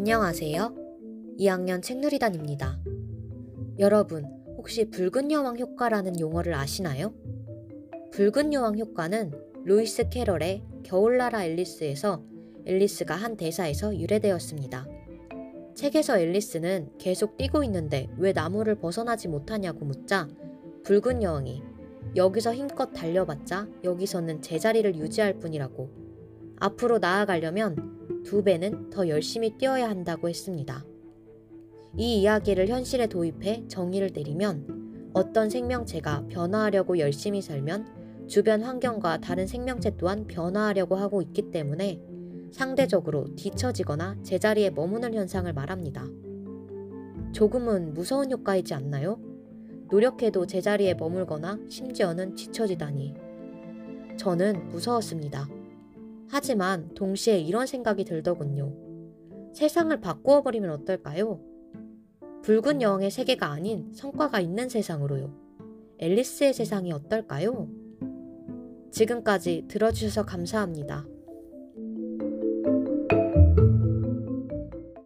안녕하세요. 2학년 책누리단입니다. 여러분, 혹시 붉은 여왕 효과라는 용어를 아시나요? 붉은 여왕 효과는 루이스 캐럴의 겨울나라 앨리스에서 앨리스가 한 대사에서 유래되었습니다. 책에서 앨리스는 계속 뛰고 있는데 왜 나무를 벗어나지 못하냐고 묻자 붉은 여왕이 여기서 힘껏 달려봤자 여기서는 제자리를 유지할 뿐이라고 앞으로 나아가려면 두 배는 더 열심히 뛰어야 한다고 했습니다. 이 이야기를 현실에 도입해 정의를 내리면 어떤 생명체가 변화하려고 열심히 살면 주변 환경과 다른 생명체 또한 변화하려고 하고 있기 때문에 상대적으로 뒤처지거나 제자리에 머무는 현상을 말합니다. 조금은 무서운 효과이지 않나요? 노력해도 제자리에 머물거나 심지어는 뒤처지다니. 저는 무서웠습니다. 하지만 동시에 이런 생각이 들더군요. 세상을 바꾸어 버리면 어떨까요? 붉은 여왕의 세계가 아닌 성과가 있는 세상으로요. 앨리스의 세상이 어떨까요? 지금까지 들어주셔서 감사합니다.